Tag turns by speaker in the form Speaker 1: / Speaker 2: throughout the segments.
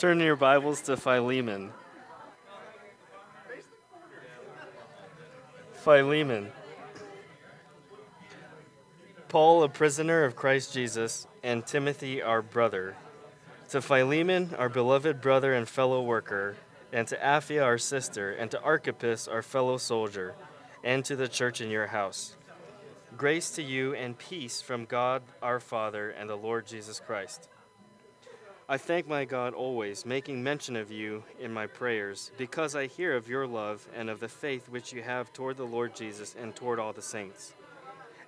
Speaker 1: Turn your Bibles to Philemon. Philemon. Paul, a prisoner of Christ Jesus, and Timothy, our brother. To Philemon, our beloved brother and fellow worker, and to Apphia, our sister, and to Archippus, our fellow soldier, and to the church in your house. Grace to you and peace from God our Father and the Lord Jesus Christ. I thank my God always, making mention of you in my prayers, because I hear of your love and of the faith which you have toward the Lord Jesus and toward all the saints.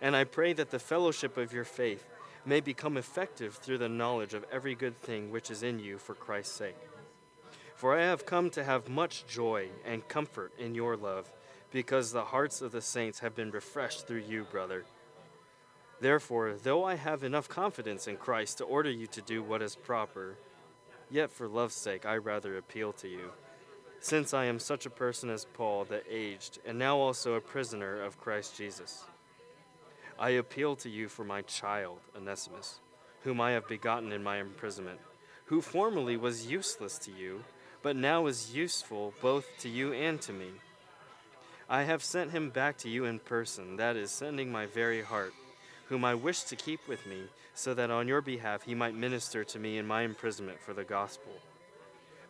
Speaker 1: And I pray that the fellowship of your faith may become effective through the knowledge of every good thing which is in you for Christ's sake. For I have come to have much joy and comfort in your love, because the hearts of the saints have been refreshed through you, brother. Therefore, though I have enough confidence in Christ to order you to do what is proper, yet for love's sake I rather appeal to you, since I am such a person as Paul, the aged, and now also a prisoner of Christ Jesus. I appeal to you for my child, Onesimus, whom I have begotten in my imprisonment, who formerly was useless to you, but now is useful both to you and to me. I have sent him back to you in person, that is, sending my very heart whom I wish to keep with me, so that on your behalf he might minister to me in my imprisonment for the gospel.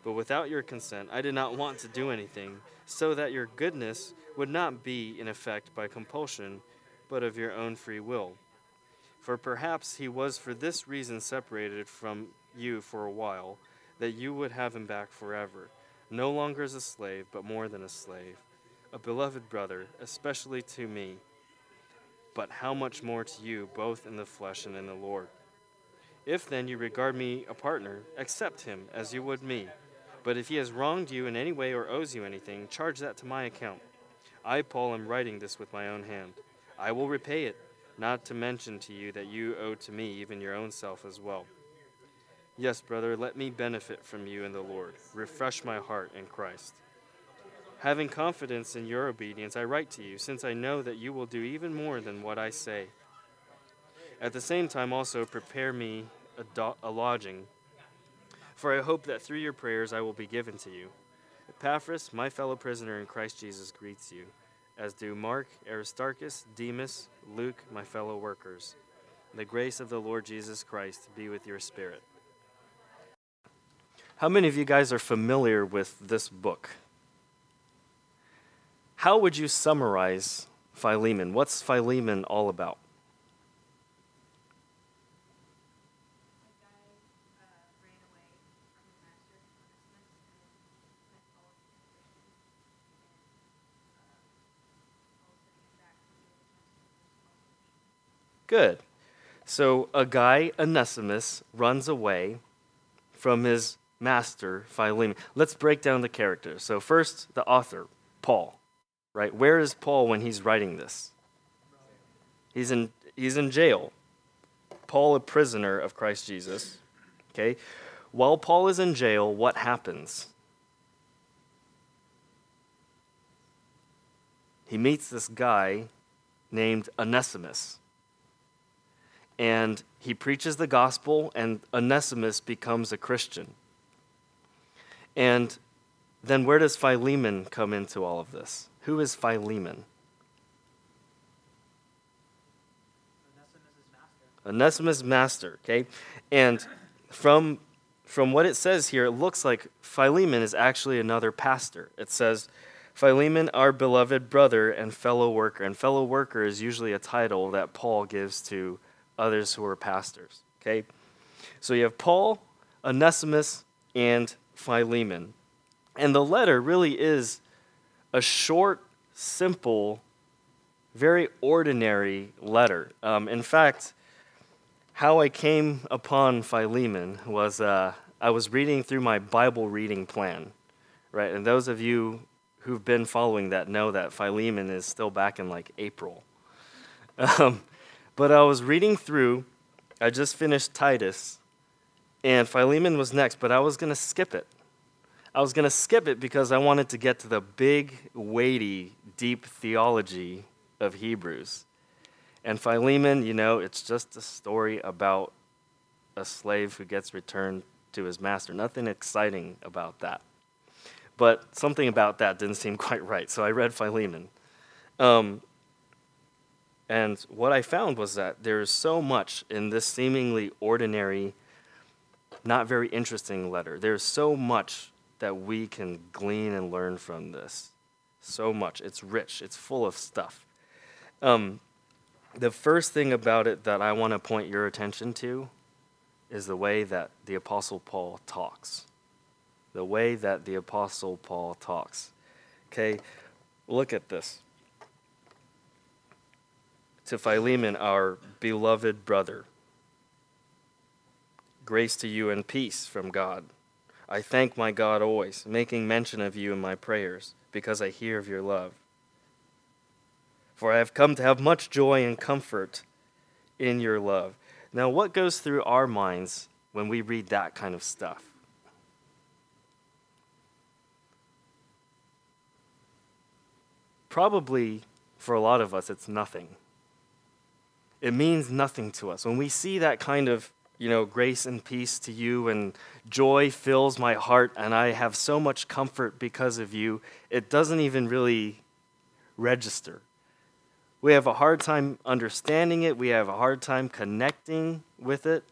Speaker 1: But without your consent, I did not want to do anything, so that your goodness would not be in effect by compulsion, but of your own free will. For perhaps he was for this reason separated from you for a while, that you would have him back forever, no longer as a slave, but more than a slave, a beloved brother, especially to me but how much more to you, both in the flesh and in the Lord? If then you regard me a partner, accept him as you would me. But if he has wronged you in any way or owes you anything, charge that to my account. I, Paul, am writing this with my own hand. I will repay it, not to mention to you that you owe to me even your own self as well. Yes, brother, let me benefit from you in the Lord. Refresh my heart in Christ. Having confidence in your obedience, I write to you, since I know that you will do even more than what I say. At the same time, also prepare me a, do- a lodging, for I hope that through your prayers I will be given to you. Epaphras, my fellow prisoner in Christ Jesus, greets you, as do Mark, Aristarchus, Demas, Luke, my fellow workers. The grace of the Lord Jesus Christ be with your spirit. How many of you guys are familiar with this book? How would you summarize Philemon? What's Philemon all about? Good. So a guy, Onesimus, runs away from his master, Philemon. Let's break down the characters. So, first, the author, Paul right? Where is Paul when he's writing this? He's in, he's in jail. Paul, a prisoner of Christ Jesus. Okay? While Paul is in jail, what happens? He meets this guy named Onesimus. And he preaches the gospel, and Onesimus becomes a Christian. And then where does Philemon come into all of this? Who is Philemon? Onesimus' master, okay? And from, from what it says here, it looks like Philemon is actually another pastor. It says, Philemon, our beloved brother and fellow worker. And fellow worker is usually a title that Paul gives to others who are pastors, okay? So you have Paul, Onesimus, and Philemon. And the letter really is a short, simple, very ordinary letter. Um, in fact, how I came upon Philemon was uh, I was reading through my Bible reading plan, right? And those of you who've been following that know that Philemon is still back in like April. Um, but I was reading through, I just finished Titus, and Philemon was next, but I was going to skip it. I was going to skip it because I wanted to get to the big, weighty, deep theology of Hebrews. And Philemon, you know, it's just a story about a slave who gets returned to his master. Nothing exciting about that. But something about that didn't seem quite right, so I read Philemon. Um, and what I found was that there is so much in this seemingly ordinary, not very interesting letter. There's so much that we can glean and learn from this. So much. It's rich, it's full of stuff. Um, the first thing about it that I want to point your attention to is the way that the Apostle Paul talks. The way that the Apostle Paul talks. Okay, look at this. To Philemon, our beloved brother, grace to you and peace from God. I thank my God always, making mention of you in my prayers, because I hear of your love for I have come to have much joy and comfort in your love. Now, what goes through our minds when we read that kind of stuff? Probably for a lot of us, it's nothing. It means nothing to us. When we see that kind of, you know, grace and peace to you and joy fills my heart and I have so much comfort because of you, it doesn't even really register. We have a hard time understanding it, we have a hard time connecting with it.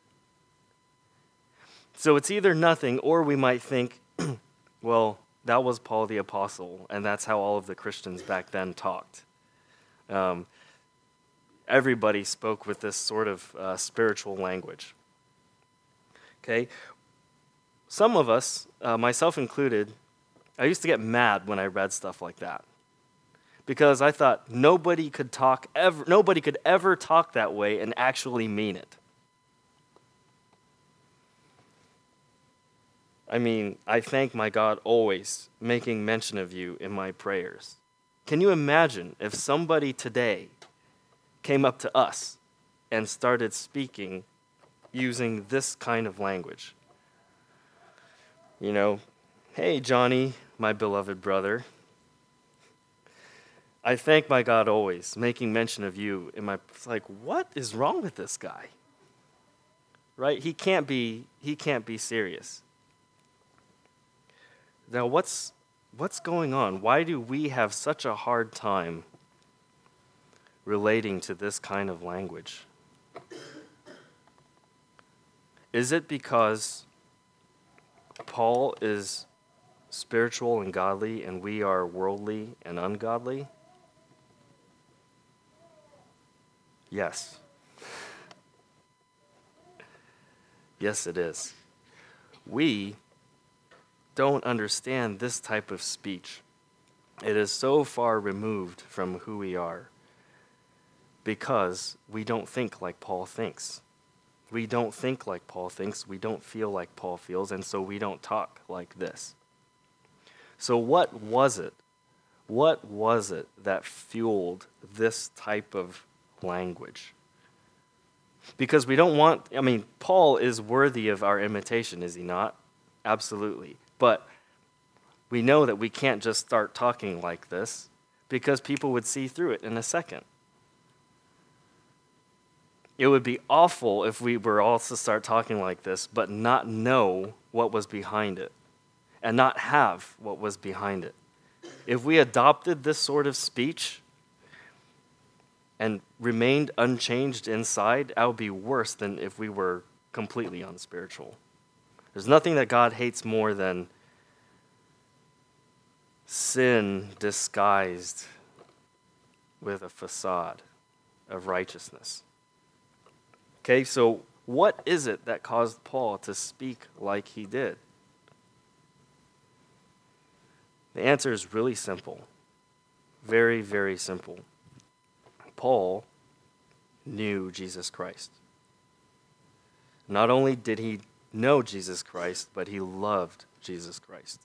Speaker 1: So it's either nothing, or we might think, well, that was Paul the Apostle, and that's how all of the Christians back then talked. Um, everybody spoke with this sort of uh, spiritual language. Okay? Some of us, uh, myself included, I used to get mad when I read stuff like that because I thought nobody could talk ever nobody could ever talk that way and actually mean it. I mean, I thank my God always making mention of you in my prayers. Can you imagine if somebody today came up to us and started speaking using this kind of language? You know, hey, Johnny, my beloved brother, I thank my God always, making mention of you in my it's like, what is wrong with this guy? Right? He can't be he can't be serious. Now what's what's going on? Why do we have such a hard time relating to this kind of language? Is it because Paul is spiritual and godly and we are worldly and ungodly? Yes. Yes, it is. We don't understand this type of speech. It is so far removed from who we are because we don't think like Paul thinks. We don't think like Paul thinks. We don't feel like Paul feels, and so we don't talk like this. So, what was it? What was it that fueled this type of language. Because we don't want, I mean, Paul is worthy of our imitation, is he not? Absolutely. But we know that we can't just start talking like this because people would see through it in a second. It would be awful if we were all to start talking like this, but not know what was behind it and not have what was behind it. If we adopted this sort of speech, and remained unchanged inside, that would be worse than if we were completely unspiritual. There's nothing that God hates more than sin disguised with a facade of righteousness. Okay, so what is it that caused Paul to speak like he did? The answer is really simple. Very, very simple. Paul knew Jesus Christ. Not only did he know Jesus Christ, but he loved Jesus Christ.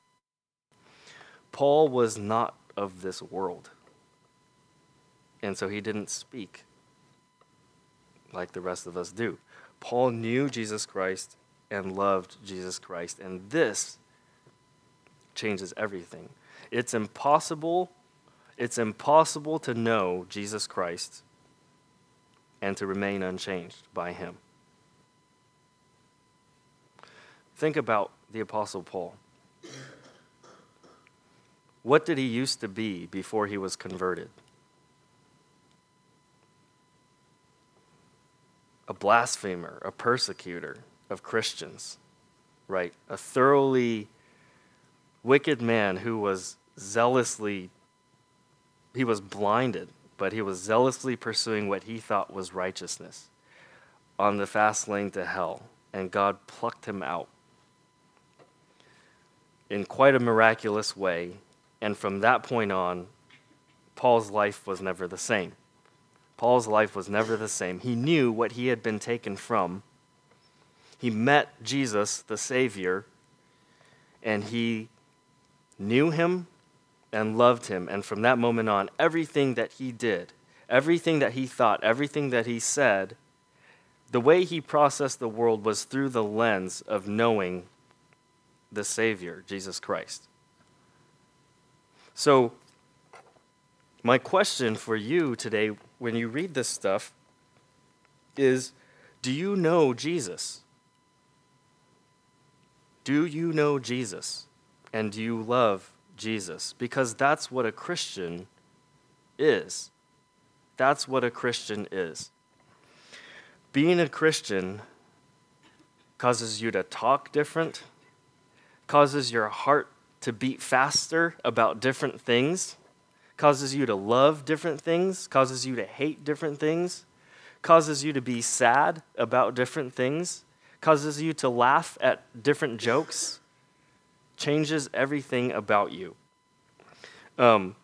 Speaker 1: Paul was not of this world. And so he didn't speak like the rest of us do. Paul knew Jesus Christ and loved Jesus Christ. And this changes everything. It's impossible it's impossible to know Jesus Christ and to remain unchanged by him. Think about the Apostle Paul. What did he used to be before he was converted? A blasphemer, a persecutor of Christians, right? A thoroughly wicked man who was zealously, he was blinded, but he was zealously pursuing what he thought was righteousness on the fast lane to hell, and God plucked him out in quite a miraculous way. And from that point on, Paul's life was never the same. Paul's life was never the same. He knew what he had been taken from. He met Jesus, the Savior, and he knew him and loved him. And from that moment on, everything that he did, everything that he thought, everything that he said, the way he processed the world was through the lens of knowing the Savior, Jesus Christ. So, my question for you today, when you read this stuff, is do you know Jesus? Do you know Jesus? And do you love Jesus? Because that's what a Christian is. That's what a Christian is. Being a Christian causes you to talk different, causes your heart to beat faster about different things, causes you to love different things, causes you to hate different things, causes you to be sad about different things, causes you to laugh at different jokes, changes everything about you. Um,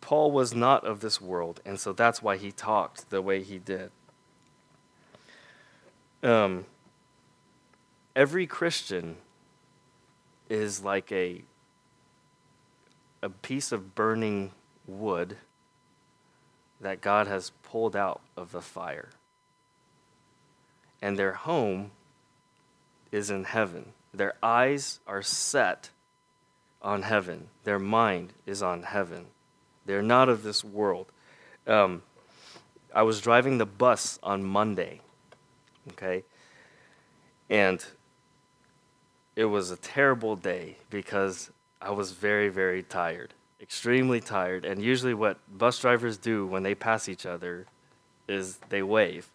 Speaker 1: Paul was not of this world, and so that's why he talked the way he did. Um, every Christian is like a a piece of burning wood that God has pulled out of the fire. And their home is in heaven. Their eyes are set on heaven. Their mind is on heaven. They're not of this world. Um, I was driving the bus on Monday, okay? And it was a terrible day because I was very, very tired, extremely tired. And usually, what bus drivers do when they pass each other is they wave.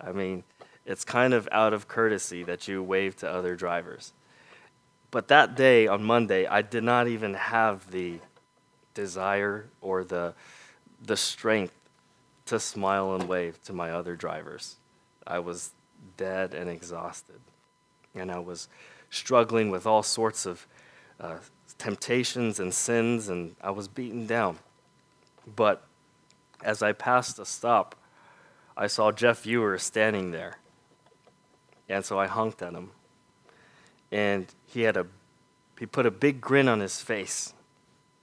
Speaker 1: I mean, it's kind of out of courtesy that you wave to other drivers. But that day on Monday, I did not even have the desire or the, the strength to smile and wave to my other drivers. I was dead and exhausted. And I was struggling with all sorts of uh, temptations and sins, and I was beaten down. But as I passed a stop, I saw Jeff Viewer standing there. And so I honked at him. And he had a he put a big grin on his face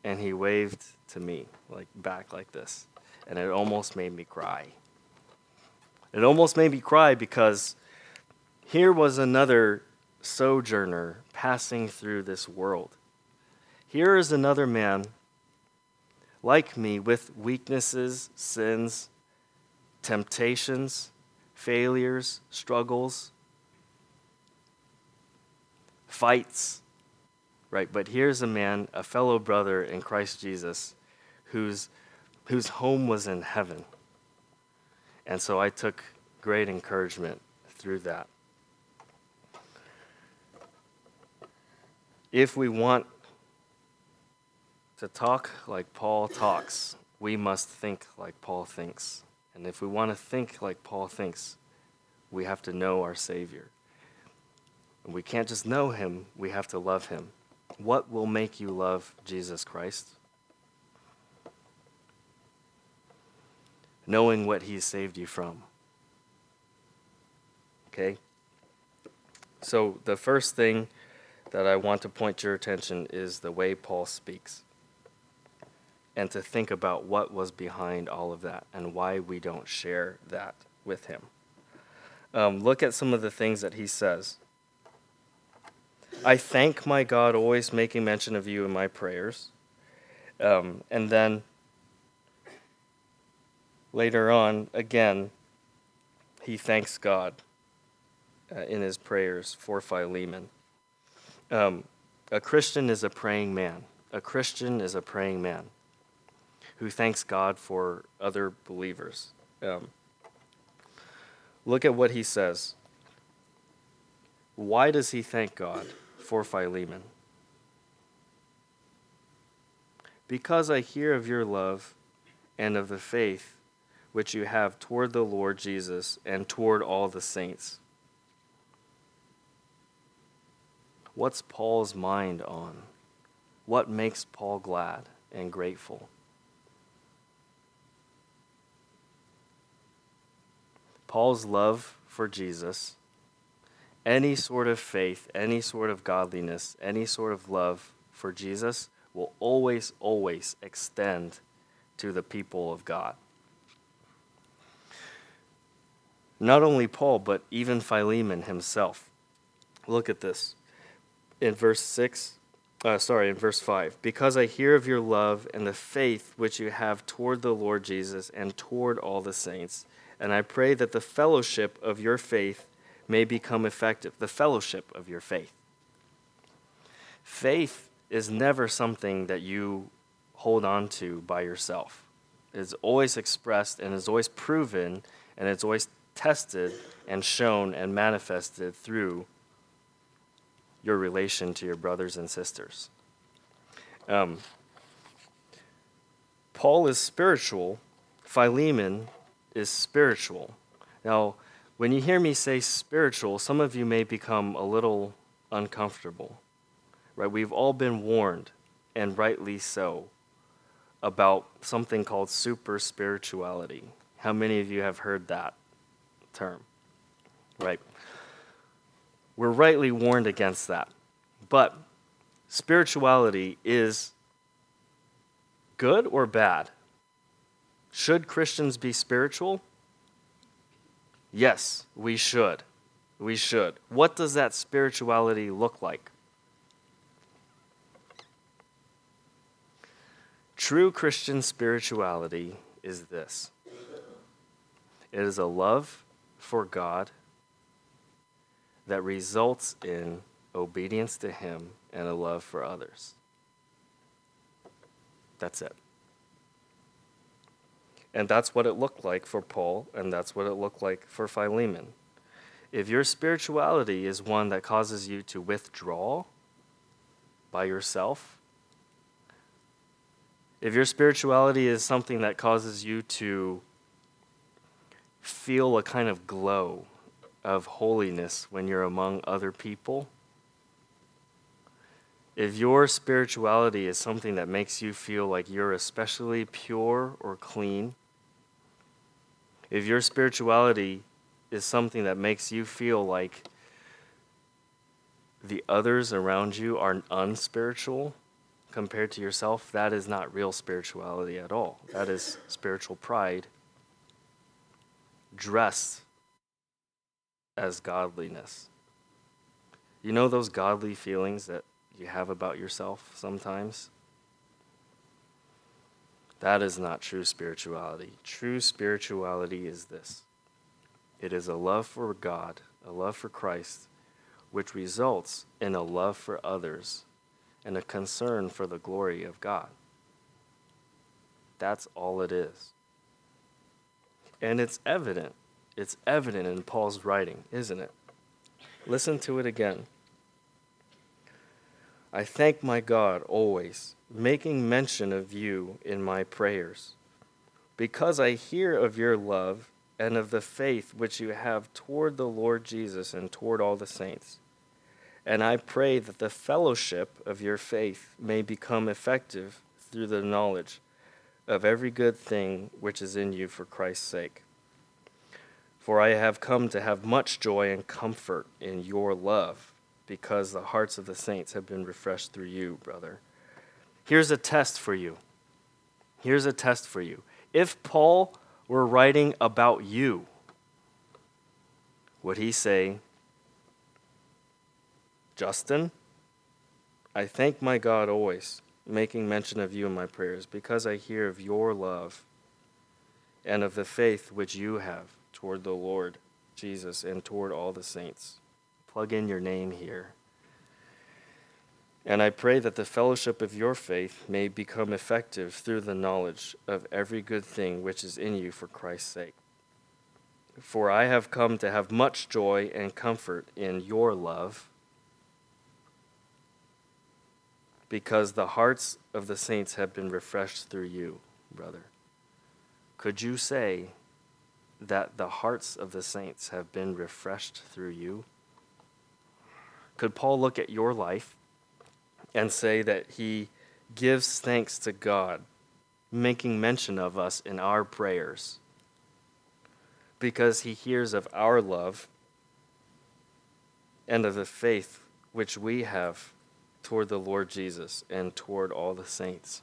Speaker 1: and he waved to me like back like this. And it almost made me cry. It almost made me cry because here was another sojourner passing through this world. Here is another man like me with weaknesses, sins, temptations, failures, struggles, fights, right? But here's a man, a fellow brother in Christ Jesus, whose, whose home was in heaven. And so I took great encouragement through that. If we want to talk like Paul talks, we must think like Paul thinks. And if we want to think like Paul thinks, we have to know our Savior. And we can't just know him, we have to love him. What will make you love Jesus Christ? Knowing what he saved you from. Okay? So, the first thing that I want to point your attention is the way Paul speaks. And to think about what was behind all of that and why we don't share that with him. Um, look at some of the things that he says. I thank my God, always making mention of you in my prayers. Um, and then later on, again, he thanks God. uh, in his prayers for Philemon. Um, a Christian is a praying man. A Christian is a praying man who thanks God for other believers. Um, look at what he says. Why does he thank God for Philemon? Because I hear of your love and of the faith which you have toward the Lord Jesus and toward all the saints. What's Paul's mind on? What makes Paul glad and grateful? Paul's love for Jesus, any sort of faith, any sort of godliness, any sort of love for Jesus will always, always extend to the people of God. Not only Paul, but even Philemon himself. Look at this in verse 6, uh, sorry, in verse 5. Because I hear of your love and the faith which you have toward the Lord Jesus and toward all the saints and I pray that the fellowship of your faith may become effective. The fellowship of your faith. Faith is never something that you hold on to by yourself. It's always expressed and is always proven and it's always tested and shown and manifested through your relation to your brothers and sisters. Um, Paul is spiritual. Philemon is spiritual. Now, when you hear me say spiritual, some of you may become a little uncomfortable. Right? We've all been warned, and rightly so, about something called super spirituality. How many of you have heard that term? Right? We're rightly warned against that. But spirituality is good or bad? Should Christians be spiritual? Yes, we should. We should. What does that spirituality look like? True Christian spirituality is this it is a love for God that results in obedience to Him and a love for others. That's it. And that's what it looked like for Paul, and that's what it looked like for Philemon. If your spirituality is one that causes you to withdraw by yourself, if your spirituality is something that causes you to feel a kind of glow of holiness when you're among other people, if your spirituality is something that makes you feel like you're especially pure or clean, if your spirituality is something that makes you feel like the others around you are unspiritual compared to yourself, that is not real spirituality at all. That is spiritual pride dressed as godliness. You know those godly feelings that you have about yourself sometimes? That is not true spirituality. True spirituality is this it is a love for God, a love for Christ, which results in a love for others and a concern for the glory of God. That's all it is. And it's evident. It's evident in Paul's writing, isn't it? Listen to it again. I thank my God always making mention of you in my prayers, because I hear of your love and of the faith which you have toward the Lord Jesus and toward all the saints. And I pray that the fellowship of your faith may become effective through the knowledge of every good thing which is in you for Christ's sake. For I have come to have much joy and comfort in your love, because the hearts of the saints have been refreshed through you, brother. Here's a test for you. Here's a test for you. If Paul were writing about you, would he say, Justin, I thank my God always, making mention of you in my prayers, because I hear of your love and of the faith which you have toward the Lord Jesus and toward all the saints. Plug in your name here. And I pray that the fellowship of your faith may become effective through the knowledge of every good thing which is in you for Christ's sake. For I have come to have much joy and comfort in your love, because the hearts of the saints have been refreshed through you, brother. Could you say that the hearts of the saints have been refreshed through you? Could Paul look at your life and say that he gives thanks to God, making mention of us in our prayers, because he hears of our love and of the faith which we have toward the Lord Jesus and toward all the saints.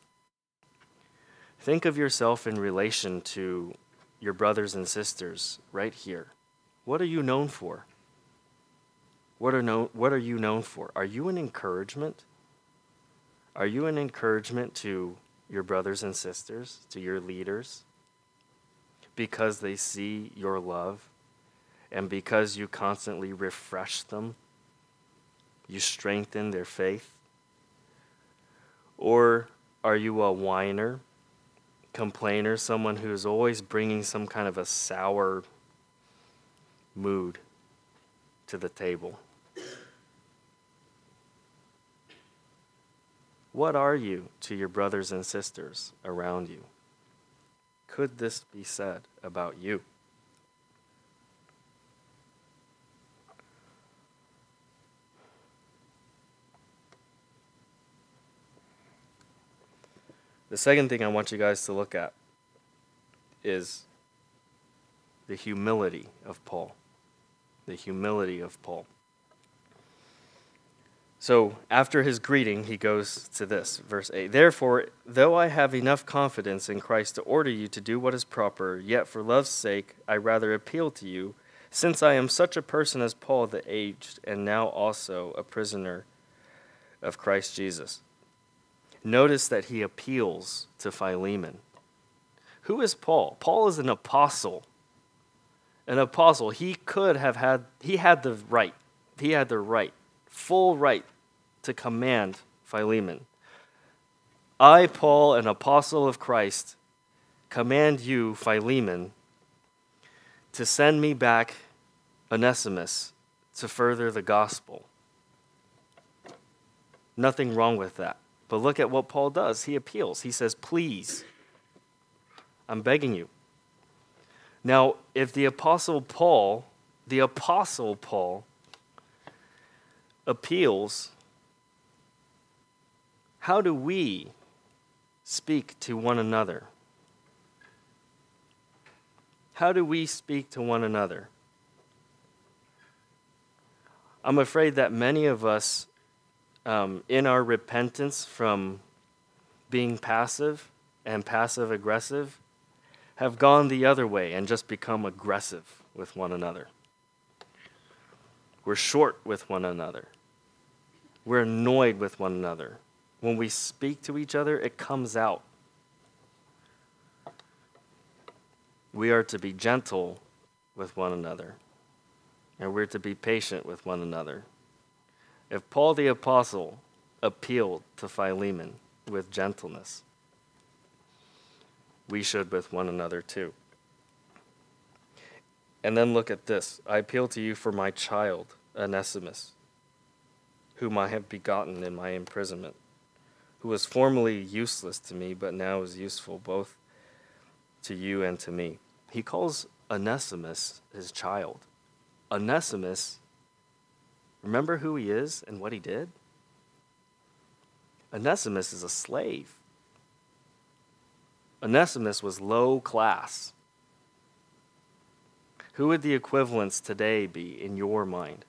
Speaker 1: Think of yourself in relation to your brothers and sisters right here. What are you known for? What are, known, what are you known for? Are you an encouragement? Are you an encouragement to your brothers and sisters, to your leaders, because they see your love and because you constantly refresh them? You strengthen their faith? Or are you a whiner, complainer, someone who is always bringing some kind of a sour mood to the table? What are you to your brothers and sisters around you? Could this be said about you? The second thing I want you guys to look at is the humility of Paul. The humility of Paul. So after his greeting, he goes to this, verse 8. Therefore, though I have enough confidence in Christ to order you to do what is proper, yet for love's sake I rather appeal to you, since I am such a person as Paul the aged, and now also a prisoner of Christ Jesus. Notice that he appeals to Philemon. Who is Paul? Paul is an apostle. An apostle. He could have had, he had the right. He had the right full right to command Philemon. I, Paul, an apostle of Christ, command you, Philemon, to send me back Onesimus to further the gospel. Nothing wrong with that. But look at what Paul does. He appeals. He says, Please, I'm begging you. Now, if the apostle Paul, the apostle Paul, appeals, how do we speak to one another? How do we speak to one another? I'm afraid that many of us, um, in our repentance from being passive and passive aggressive, have gone the other way and just become aggressive with one another. We're short with one another. We're annoyed with one another. When we speak to each other, it comes out. We are to be gentle with one another, and we're to be patient with one another. If Paul the Apostle appealed to Philemon with gentleness, we should with one another too. And then look at this I appeal to you for my child, Onesimus whom I have begotten in my imprisonment, who was formerly useless to me, but now is useful both to you and to me. He calls Onesimus his child. Onesimus, remember who he is and what he did? Onesimus is a slave. Onesimus was low class. Who would the equivalents today be in your mind?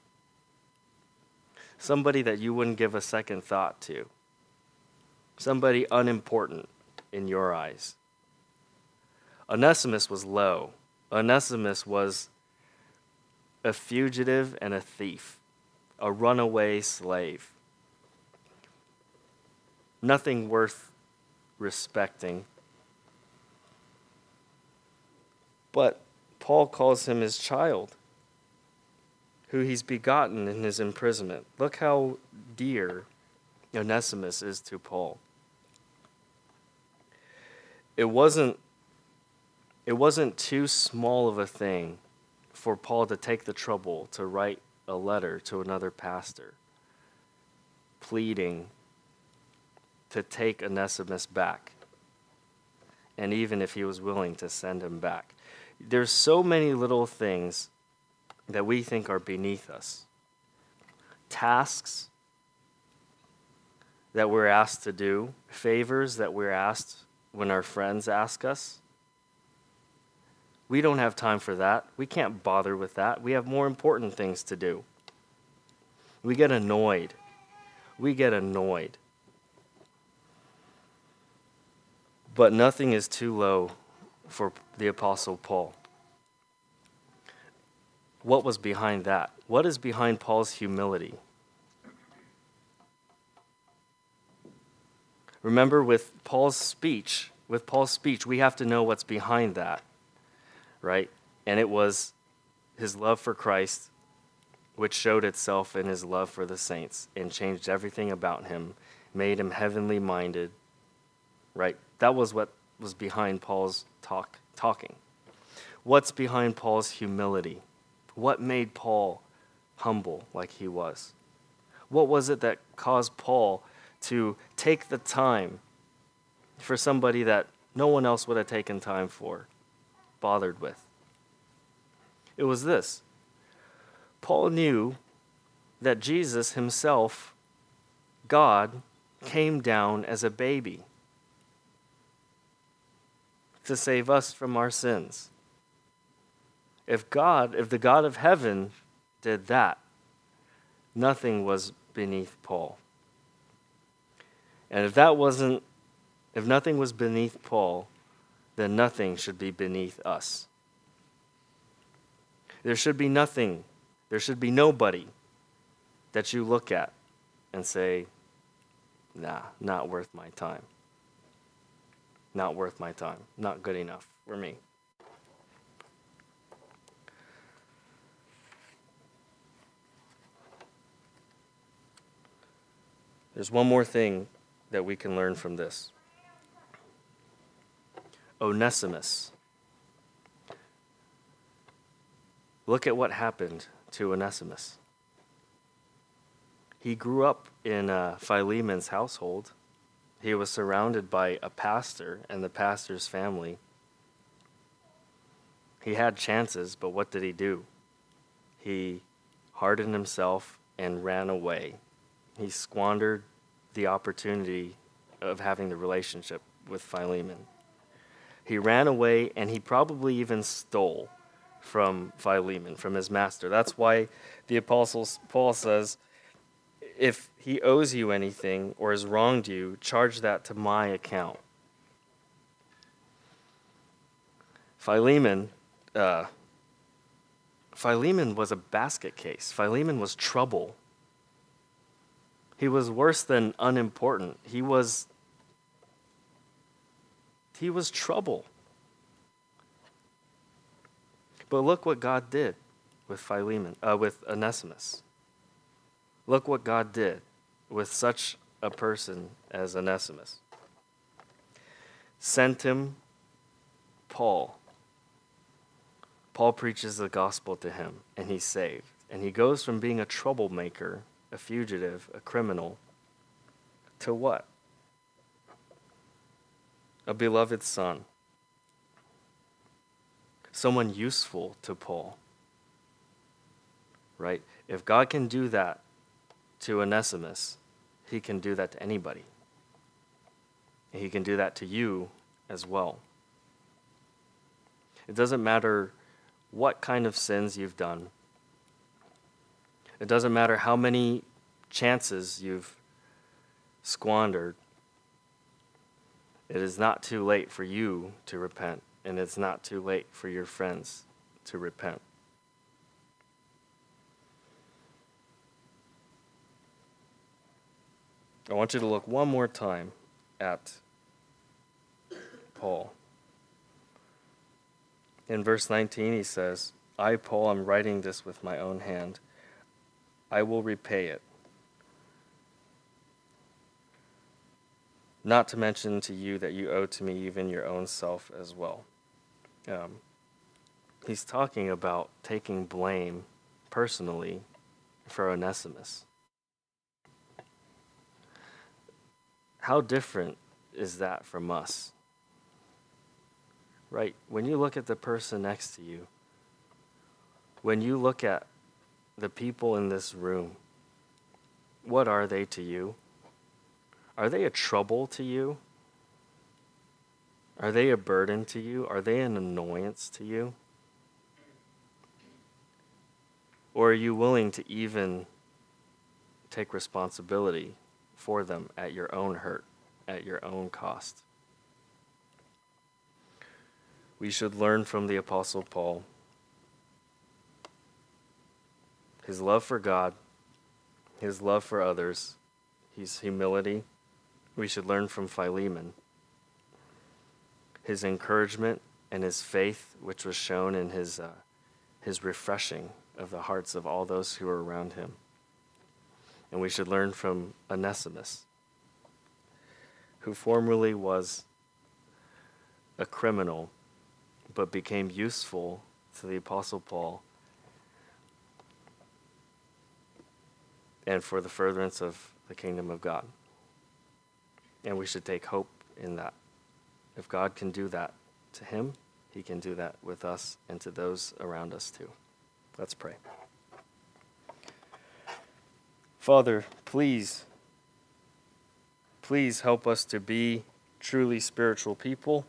Speaker 1: somebody that you wouldn't give a second thought to, somebody unimportant in your eyes. Onesimus was low. Onesimus was a fugitive and a thief, a runaway slave. Nothing worth respecting. But Paul calls him his child. who he's begotten in his imprisonment. Look how dear Onesimus is to Paul. It wasn't it wasn't too small of a thing for Paul to take the trouble to write a letter to another pastor pleading to take Onesimus back. And even if he was willing to send him back. There's so many little things that we think are beneath us. Tasks that we're asked to do, favors that we're asked when our friends ask us. We don't have time for that. We can't bother with that. We have more important things to do. We get annoyed. We get annoyed. But nothing is too low for the Apostle Paul. What was behind that? What is behind Paul's humility? Remember, with Paul's speech, with Paul's speech, we have to know what's behind that, right? And it was his love for Christ, which showed itself in his love for the saints and changed everything about him, made him heavenly minded, right? That was what was behind Paul's talk, talking. What's behind Paul's humility? What made Paul humble like he was? What was it that caused Paul to take the time for somebody that no one else would have taken time for, bothered with? It was this Paul knew that Jesus himself, God, came down as a baby to save us from our sins. If God, if the God of heaven did that, nothing was beneath Paul. And if that wasn't, if nothing was beneath Paul, then nothing should be beneath us. There should be nothing, there should be nobody that you look at and say, nah, not worth my time. Not worth my time. Not good enough for me. There's one more thing that we can learn from this Onesimus. Look at what happened to Onesimus. He grew up in uh, Philemon's household. He was surrounded by a pastor and the pastor's family. He had chances, but what did he do? He hardened himself and ran away he squandered the opportunity of having the relationship with Philemon. He ran away and he probably even stole from Philemon, from his master. That's why the apostle Paul says, if he owes you anything or has wronged you, charge that to my account. Philemon, uh, Philemon was a basket case. Philemon was trouble he was worse than unimportant. He was he was trouble. But look what God did with Philemon, uh, with Onesimus. Look what God did with such a person as Onesimus. Sent him Paul. Paul preaches the gospel to him, and he's saved. And he goes from being a troublemaker a fugitive, a criminal, to what? A beloved son. Someone useful to Paul. Right? If God can do that to Onesimus, he can do that to anybody. He can do that to you as well. It doesn't matter what kind of sins you've done. It doesn't matter how many chances you've squandered. It is not too late for you to repent, and it's not too late for your friends to repent. I want you to look one more time at Paul. In verse 19, he says, I, Paul, am writing this with my own hand. I will repay it. Not to mention to you that you owe to me even your own self as well. Um, he's talking about taking blame personally for Onesimus. How different is that from us? Right? When you look at the person next to you, when you look at the people in this room, what are they to you? Are they a trouble to you? Are they a burden to you? Are they an annoyance to you? Or are you willing to even take responsibility for them at your own hurt, at your own cost? We should learn from the Apostle Paul his love for God, his love for others, his humility. We should learn from Philemon his encouragement and his faith, which was shown in his, uh, his refreshing of the hearts of all those who were around him. And we should learn from Onesimus, who formerly was a criminal, but became useful to the Apostle Paul and for the furtherance of the kingdom of God. And we should take hope in that. If God can do that to him, he can do that with us and to those around us too. Let's pray. Father, please, please help us to be truly spiritual people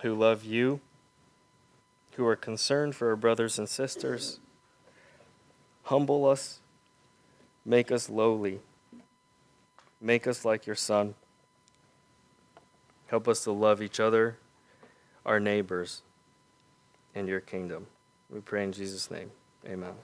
Speaker 1: who love you, who are concerned for our brothers and sisters. Humble us Make us lowly. Make us like your Son. Help us to love each other, our neighbors, and your kingdom. We pray in Jesus' name. Amen.